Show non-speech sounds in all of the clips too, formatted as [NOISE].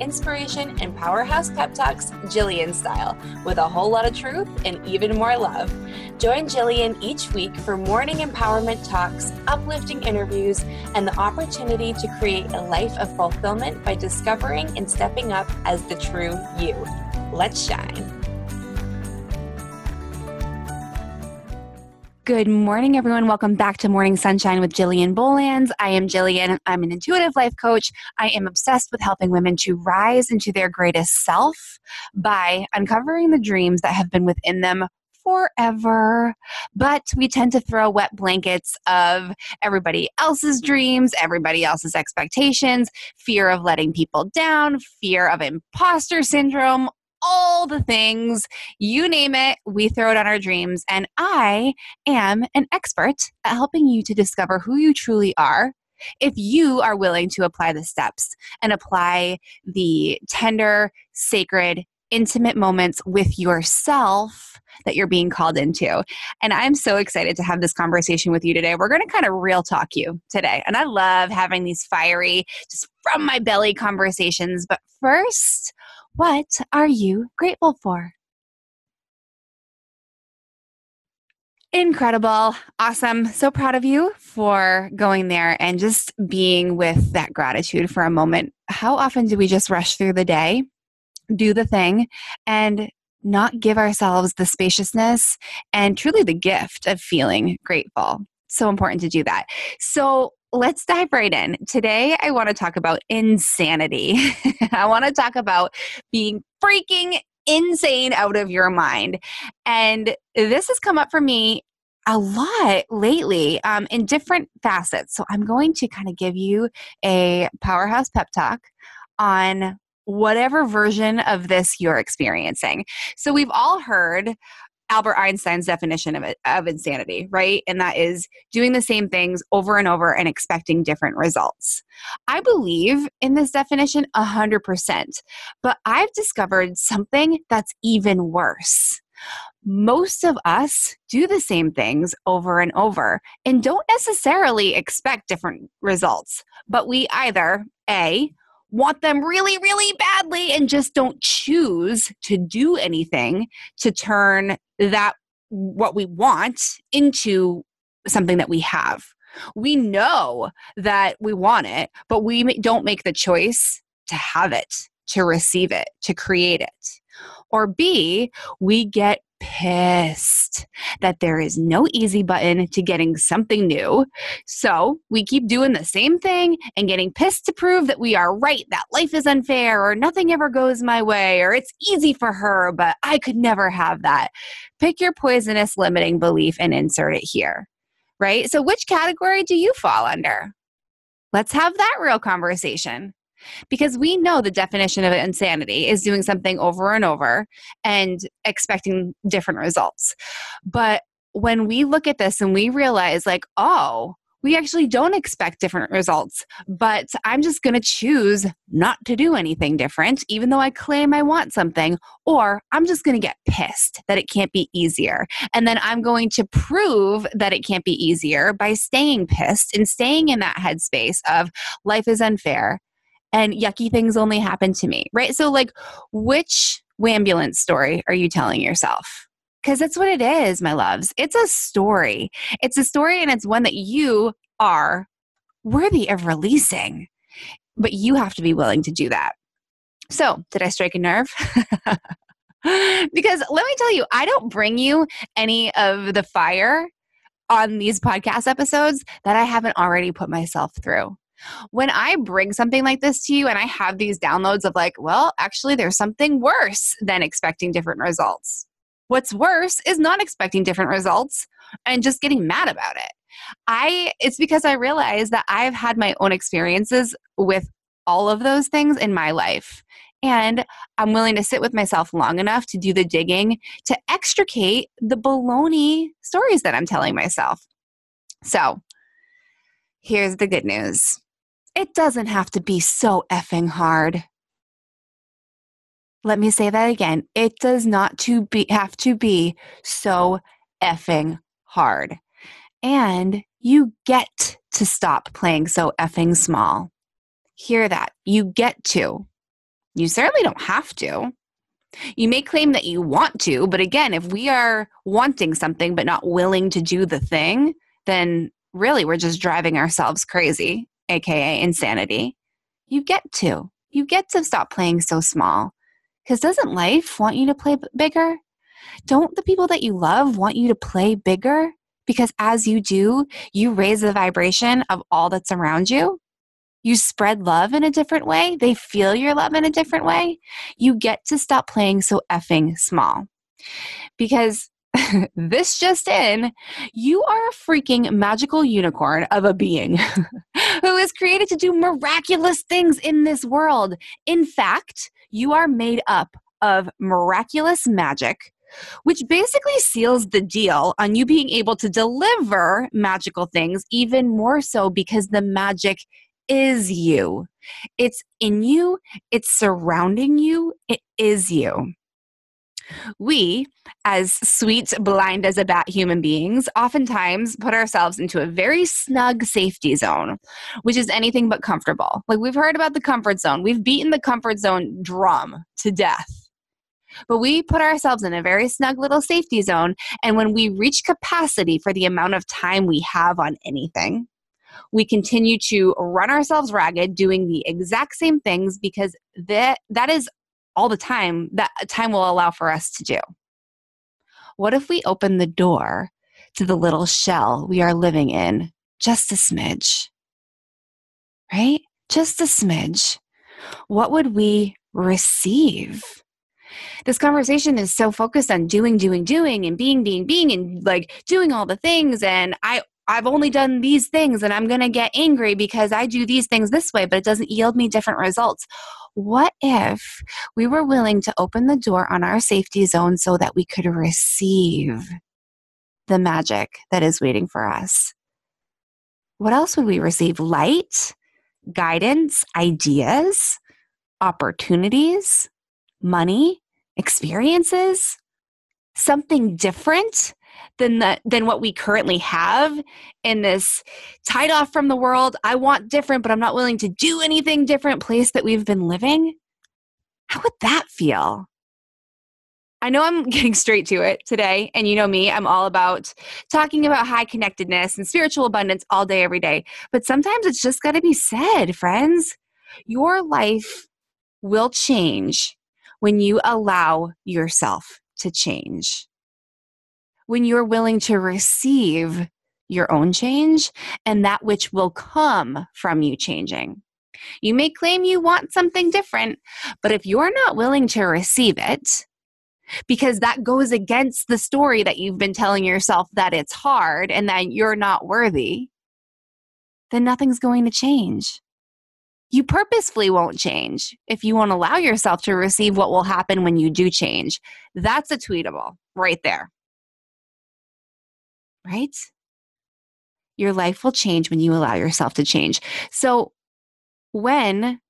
inspiration, and powerhouse pep talks Jillian style, with a whole lot of truth and even more love. Join Jillian each week for morning empowerment talks, uplifting interviews, and the opportunity to create a life of fulfillment by discovering and stepping up as the true you. Let's shine. Good morning, everyone. Welcome back to Morning Sunshine with Jillian Bolands. I am Jillian. I'm an intuitive life coach. I am obsessed with helping women to rise into their greatest self by uncovering the dreams that have been within them forever. But we tend to throw wet blankets of everybody else's dreams, everybody else's expectations, fear of letting people down, fear of imposter syndrome, all the things, you name it, we throw it on our dreams. And I am an expert at helping you to discover who you truly are. If you are willing to apply the steps and apply the tender, sacred, intimate moments with yourself that you're being called into. And I'm so excited to have this conversation with you today. We're going to kind of real talk you today. And I love having these fiery, just from my belly conversations. But first, what are you grateful for? Incredible. Awesome. So proud of you for going there and just being with that gratitude for a moment. How often do we just rush through the day, do the thing, and not give ourselves the spaciousness and truly the gift of feeling grateful? So important to do that. So, let's dive right in. Today, I want to talk about insanity. [LAUGHS] I want to talk about being freaking insane out of your mind. And this has come up for me a lot lately um, in different facets. So, I'm going to kind of give you a powerhouse pep talk on whatever version of this you're experiencing. So, we've all heard Albert Einstein's definition of, of insanity, right? And that is doing the same things over and over and expecting different results. I believe in this definition 100%, but I've discovered something that's even worse. Most of us do the same things over and over and don't necessarily expect different results, but we either A, want them really, really badly and just don't choose to do anything to turn that what we want into something that we have. We know that we want it, but we don't make the choice to have it, to receive it, to create it. Or B, we get pissed that there is no easy button to getting something new. So we keep doing the same thing and getting pissed to prove that we are right, that life is unfair, or nothing ever goes my way, or it's easy for her, but I could never have that. Pick your poisonous limiting belief and insert it here, right? So, which category do you fall under? Let's have that real conversation because we know the definition of insanity is doing something over and over and expecting different results. But when we look at this and we realize, like, oh, we actually don't expect different results, but I'm just going to choose not to do anything different, even though I claim I want something, or I'm just going to get pissed that it can't be easier. And then I'm going to prove that it can't be easier by staying pissed and staying in that headspace of life is unfair and yucky things only happen to me, right? So, like, which wambulance story are you telling yourself? Because that's what it is, my loves. It's a story. It's a story, and it's one that you are worthy of releasing. But you have to be willing to do that. So, did I strike a nerve? [LAUGHS] because let me tell you, I don't bring you any of the fire on these podcast episodes that I haven't already put myself through. When I bring something like this to you and I have these downloads of like, well, actually, there's something worse than expecting different results. What's worse is not expecting different results and just getting mad about it. I it's because I realize that I've had my own experiences with all of those things in my life And I'm willing to sit with myself long enough to do the digging to extricate the baloney stories that I'm telling myself. So here's the good news it doesn't have to be so effing hard. Let me say that again. It does not to be have to be so effing hard. And you get to stop playing so effing small. Hear that. You get to. You certainly don't have to. You may claim that you want to, but again, if we are wanting something but not willing to do the thing, then really we're just driving ourselves crazy, aka insanity. You get to. You get to stop playing so small. Because doesn't life want you to play bigger? Don't the people that you love want you to play bigger? Because as you do, you raise the vibration of all that's around you. You spread love in a different way. They feel your love in a different way. You get to stop playing so effing small. Because [LAUGHS] this just in, you are a freaking magical unicorn of a being [LAUGHS] who is created to do miraculous things in this world. In fact, you are made up of miraculous magic which basically seals the deal on you being able to deliver magical things even more so because the magic is you. It's in you, it's surrounding you, it is you. We, as sweet, blind as a bat human beings, oftentimes put ourselves into a very snug safety zone, which is anything but comfortable. Like we've heard about the comfort zone, we've beaten the comfort zone drum to death. But we put ourselves in a very snug little safety zone, and when we reach capacity for the amount of time we have on anything, we continue to run ourselves ragged doing the exact same things because that that is all the time that time will allow for us to do. What if we open the door to the little shell we are living in just a smidge? Right? Just a smidge. What would we receive? This conversation is so focused on doing doing doing and being being being and like doing all the things and i I've only done these things and I'm going to get angry because I do these things this way, but it doesn't yield me different results. What if we were willing to open the door on our safety zone so that we could receive the magic that is waiting for us? What else would we receive? Light, guidance, ideas, opportunities, money, experiences, something different than the than what we currently have in this tied off from the world i want different but i'm not willing to do anything different place that we've been living how would that feel I know I'm [LAUGHS] getting straight to it today, and you know me, I'm all about talking about high connectedness and spiritual abundance all day, every day. But sometimes it's just got to be said, friends. Your life will change when you allow yourself to change when you're willing to receive your own change and that which will come from you changing. You may claim you want something different, but if you're not willing to receive it, because that goes against the story that you've been telling yourself that it's hard and that you're not worthy, then nothing's going to change. You purposefully won't change if you won't allow yourself to receive what will happen when you do change. That's a tweetable right there right? Your life will change when you allow yourself to change. So, when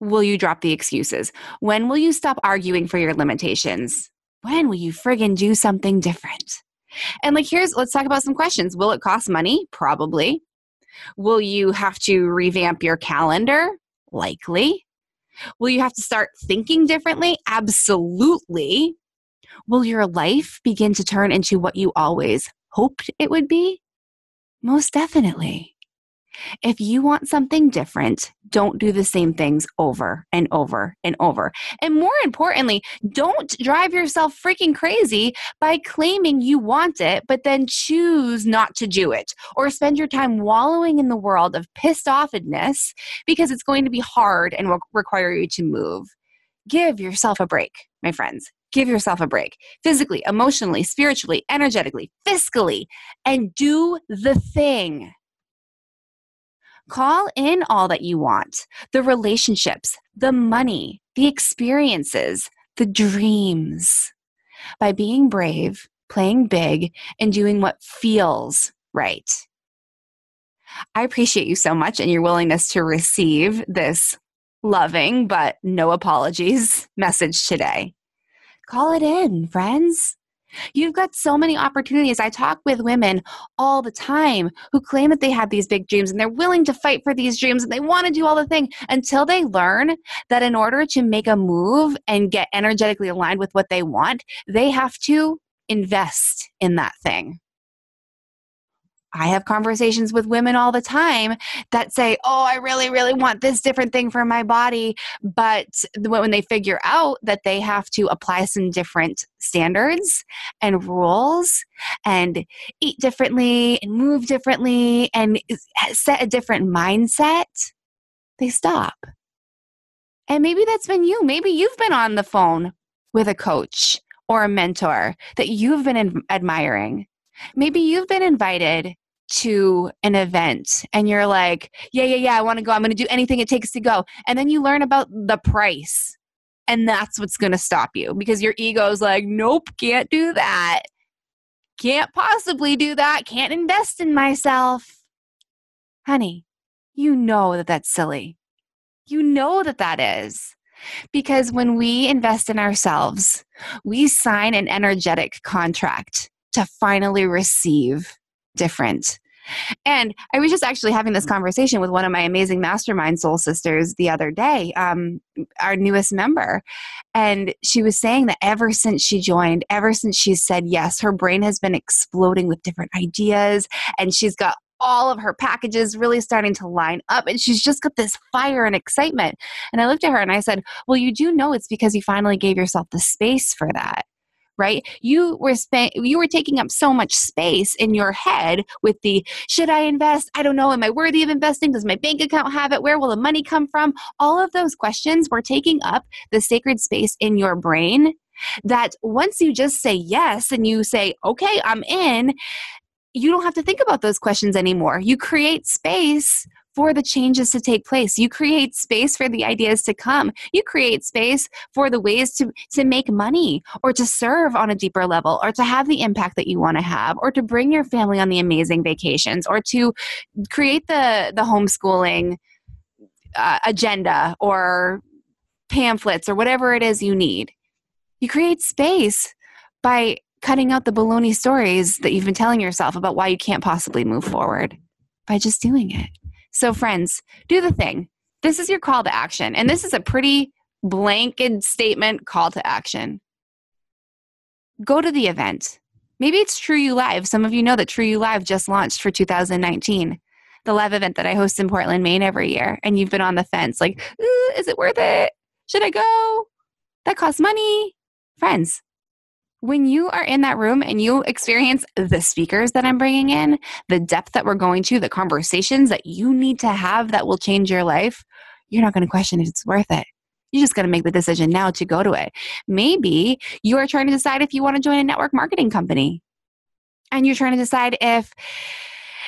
will you drop the excuses? When will you stop arguing for your limitations? When will you friggin' do something different? And like, here's let's talk about some questions. Will it cost money? Probably. Will you have to revamp your calendar? Likely. Will you have to start thinking differently? Absolutely. Will your life begin to turn into what you always hoped it would be? Most definitely. If you want something different, don't do the same things over and over and over. And more importantly, don't drive yourself freaking crazy by claiming you want it, but then choose not to do it or spend your time wallowing in the world of pissed offness because it's going to be hard and will require you to move. Give yourself a break, my friends give yourself a break physically, emotionally, spiritually, energetically, fiscally, and do the thing. Call in all that you want the relationships, the money, the experiences, the dreams. By being brave, playing big, and doing what feels right. I appreciate you so much and your willingness to receive this loving but no apologies [LAUGHS] message today. Call it in, friends. You've got so many opportunities. I talk with women all the time who claim that they have these big dreams and they're willing to fight for these dreams and they want to do all the thing until they learn that in order to make a move and get energetically aligned with what they want, they have to invest in that thing. I have conversations with women all the time that say, Oh, I really, really want this different thing for my body. But when they figure out that they have to apply some different standards and rules and eat differently and move differently and set a different mindset, they stop. And maybe that's been you. Maybe you've been on the phone with a coach or a mentor that you've been admiring. Maybe you've been invited to an event and you're like, yeah, yeah, yeah, I want to go. I'm going to do anything it takes to go. And then you learn about the price. And that's what's going to stop you because your ego is like, nope, can't do that. Can't possibly do that. Can't invest in myself. Honey, you know that that's silly. You know that that is. Because when we invest in ourselves, we sign an energetic contract to finally receive different. And I was just actually having this conversation with one of my amazing mastermind soul sisters the other day, um, our newest member. And she was saying that ever since she joined, ever since she said yes, her brain has been exploding with different ideas. And she's got all of her packages really starting to line up and she's just got this fire and excitement and i looked at her and i said well you do know it's because you finally gave yourself the space for that right? You were sp- you were taking up so much space in your head with the should i invest? I don't know. Am i worthy of investing? Does my bank account have it? Where will the money come from? All of those questions were taking up the sacred space in your brain that once you just say yes and you say okay i'm in you don't have to think about those questions anymore. You create space for the changes to take place. You create space for the ideas to come. You create space for the ways to, to make money or to serve on a deeper level or to have the impact that you want to have or to bring your family on the amazing vacations or to create the, the homeschooling uh, agenda or pamphlets or whatever it is you need. You create space by cutting out the baloney stories that you've been telling yourself about why you can't possibly move forward by just doing it. So, friends, do the thing. This is your call to action. And this is a pretty blanket statement call to action. Go to the event. Maybe it's True You Live. Some of you know that True You Live just launched for 2019, the live event that I host in Portland, Maine every year. And you've been on the fence like, is it worth it? Should I go? That costs money. Friends, when you are in that room and you experience the speakers that I'm bringing in, the depth that we're going to, the conversations that you need to have that will change your life, you're not going to question if it's worth it. You just got to make the decision now to go to it. Maybe you are trying to decide if you want to join a network marketing company. And you're trying to decide if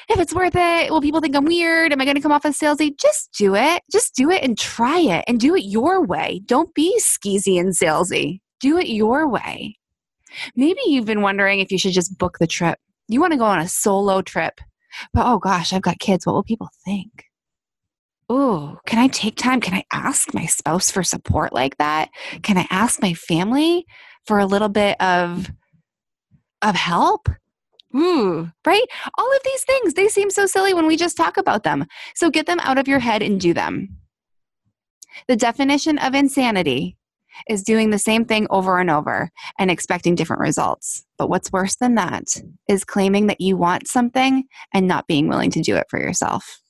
if it's worth it. Will people think I'm weird? Am I going to come off as salesy? Just do it. Just do it and try it and do it your way. Don't be skeezy and salesy. Do it your way. Maybe you've been wondering if you should just book the trip. You want to go on a solo trip, but oh gosh, I've got kids. What will people think? Oh, can I take time? Can I ask my spouse for support like that? Can I ask my family for a little bit of of help? Ooh, right? All of these things, they seem so silly when we just talk about them. So get them out of your head and do them. The definition of insanity is doing the same thing over and over and expecting different results. But what's worse than that is claiming that you want something and not being willing to do it for yourself.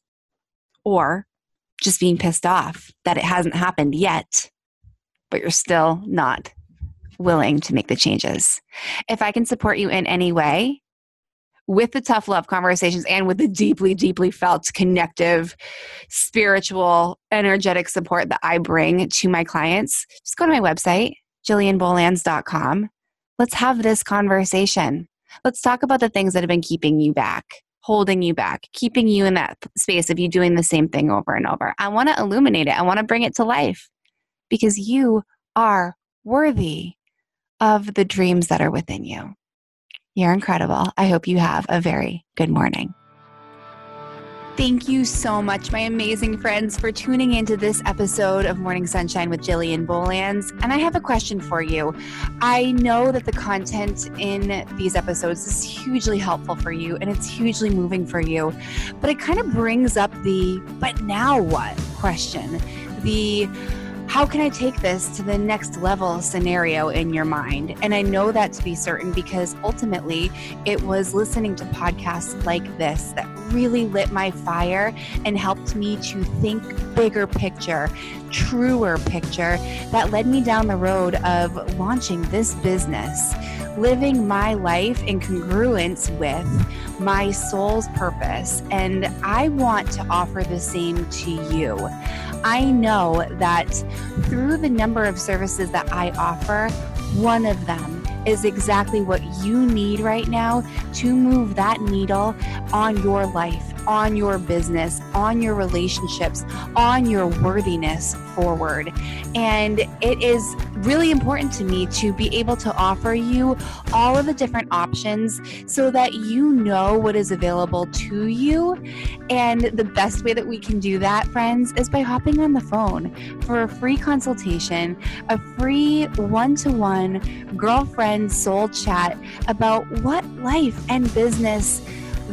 Or just being pissed off that it hasn't happened yet, but you're still not willing to make the changes. If I can support you in any way, with the tough love conversations and with the deeply, deeply felt connective, spiritual, energetic support that I bring to my clients, just go to my website, jillianbolands.com. Let's have this conversation. Let's talk about the things that have been keeping you back, holding you back, keeping you in that space of you doing the same thing over and over. I want to illuminate it. I want to bring it to life because you are worthy of the dreams that are within you. You're incredible. I hope you have a very good morning. Thank you so much, my amazing friends, for tuning into this episode of Morning Sunshine with Jillian Bolands. And I have a question for you. I know that the content in these episodes is hugely helpful for you and it's hugely moving for you, but it kind of brings up the but now what question. The how can I take this to the next level scenario in your mind? And I know that to be certain because ultimately it was listening to podcasts like this that really lit my fire and helped me to think bigger picture, truer picture that led me down the road of launching this business living my life in congruence with my soul's purpose. And I want to offer the same to you. I know that through the number of services that I offer, one of them is exactly what you need right now to move that needle on your life on your business, on your relationships, on your worthiness forward. And it is really important to me to be able to offer you all of the different options so that you know what is available to you. And the best way that we can do that, friends, is by hopping on the phone for a free consultation, a free one to one girlfriend soul chat about what life and business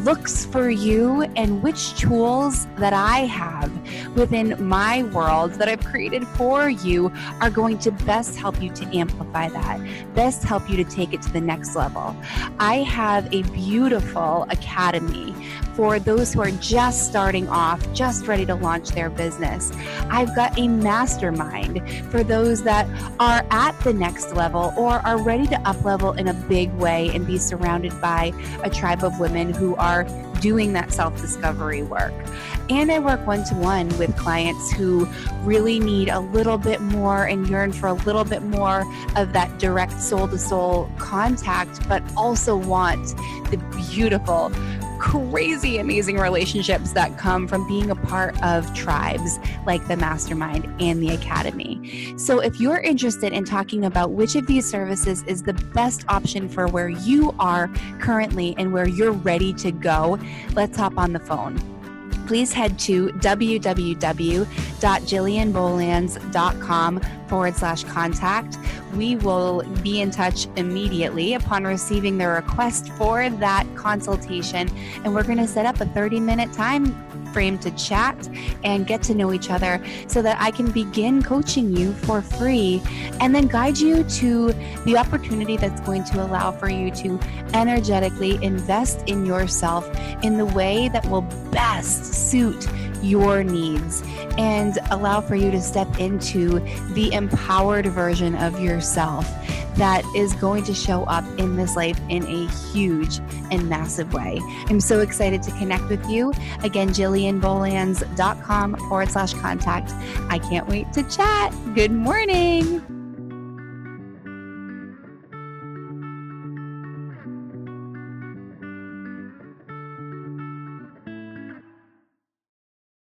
looks for you and which tools that I have within my world that I've created for you are going to best help you to amplify that, best help you to take it to the next level. I have a beautiful academy for those who are just starting off, just ready to launch their business. I've got a mastermind for those that are at the next level or are ready to up level in a big way and be surrounded by a tribe of women who are doing that self discovery work. And I work one to one with clients who really need a little bit more and yearn for a little bit more of that direct soul to soul contact, but also want the beautiful crazy amazing relationships that come from being a part of tribes like the Mastermind and the Academy. So, if you're interested in talking about which of these services is the best option for where you are currently and where you're ready to go, let's hop on the phone please head to www.jillianbolands.com forward slash contact. We will be in touch immediately upon receiving the request for that consultation, and we're going to set up a 30 minute time frame to chat and get to know each other so that I can begin coaching you for free and then guide you to the opportunity that's going to allow for you to energetically invest in yourself in the way that will best suit your needs and allow for you to step into the empowered version of yourself that is going to show up in this life in a huge and massive way. I'm so excited to connect with you. Again, jillianbolands.com forward slash contact. I can't wait to chat. Good morning.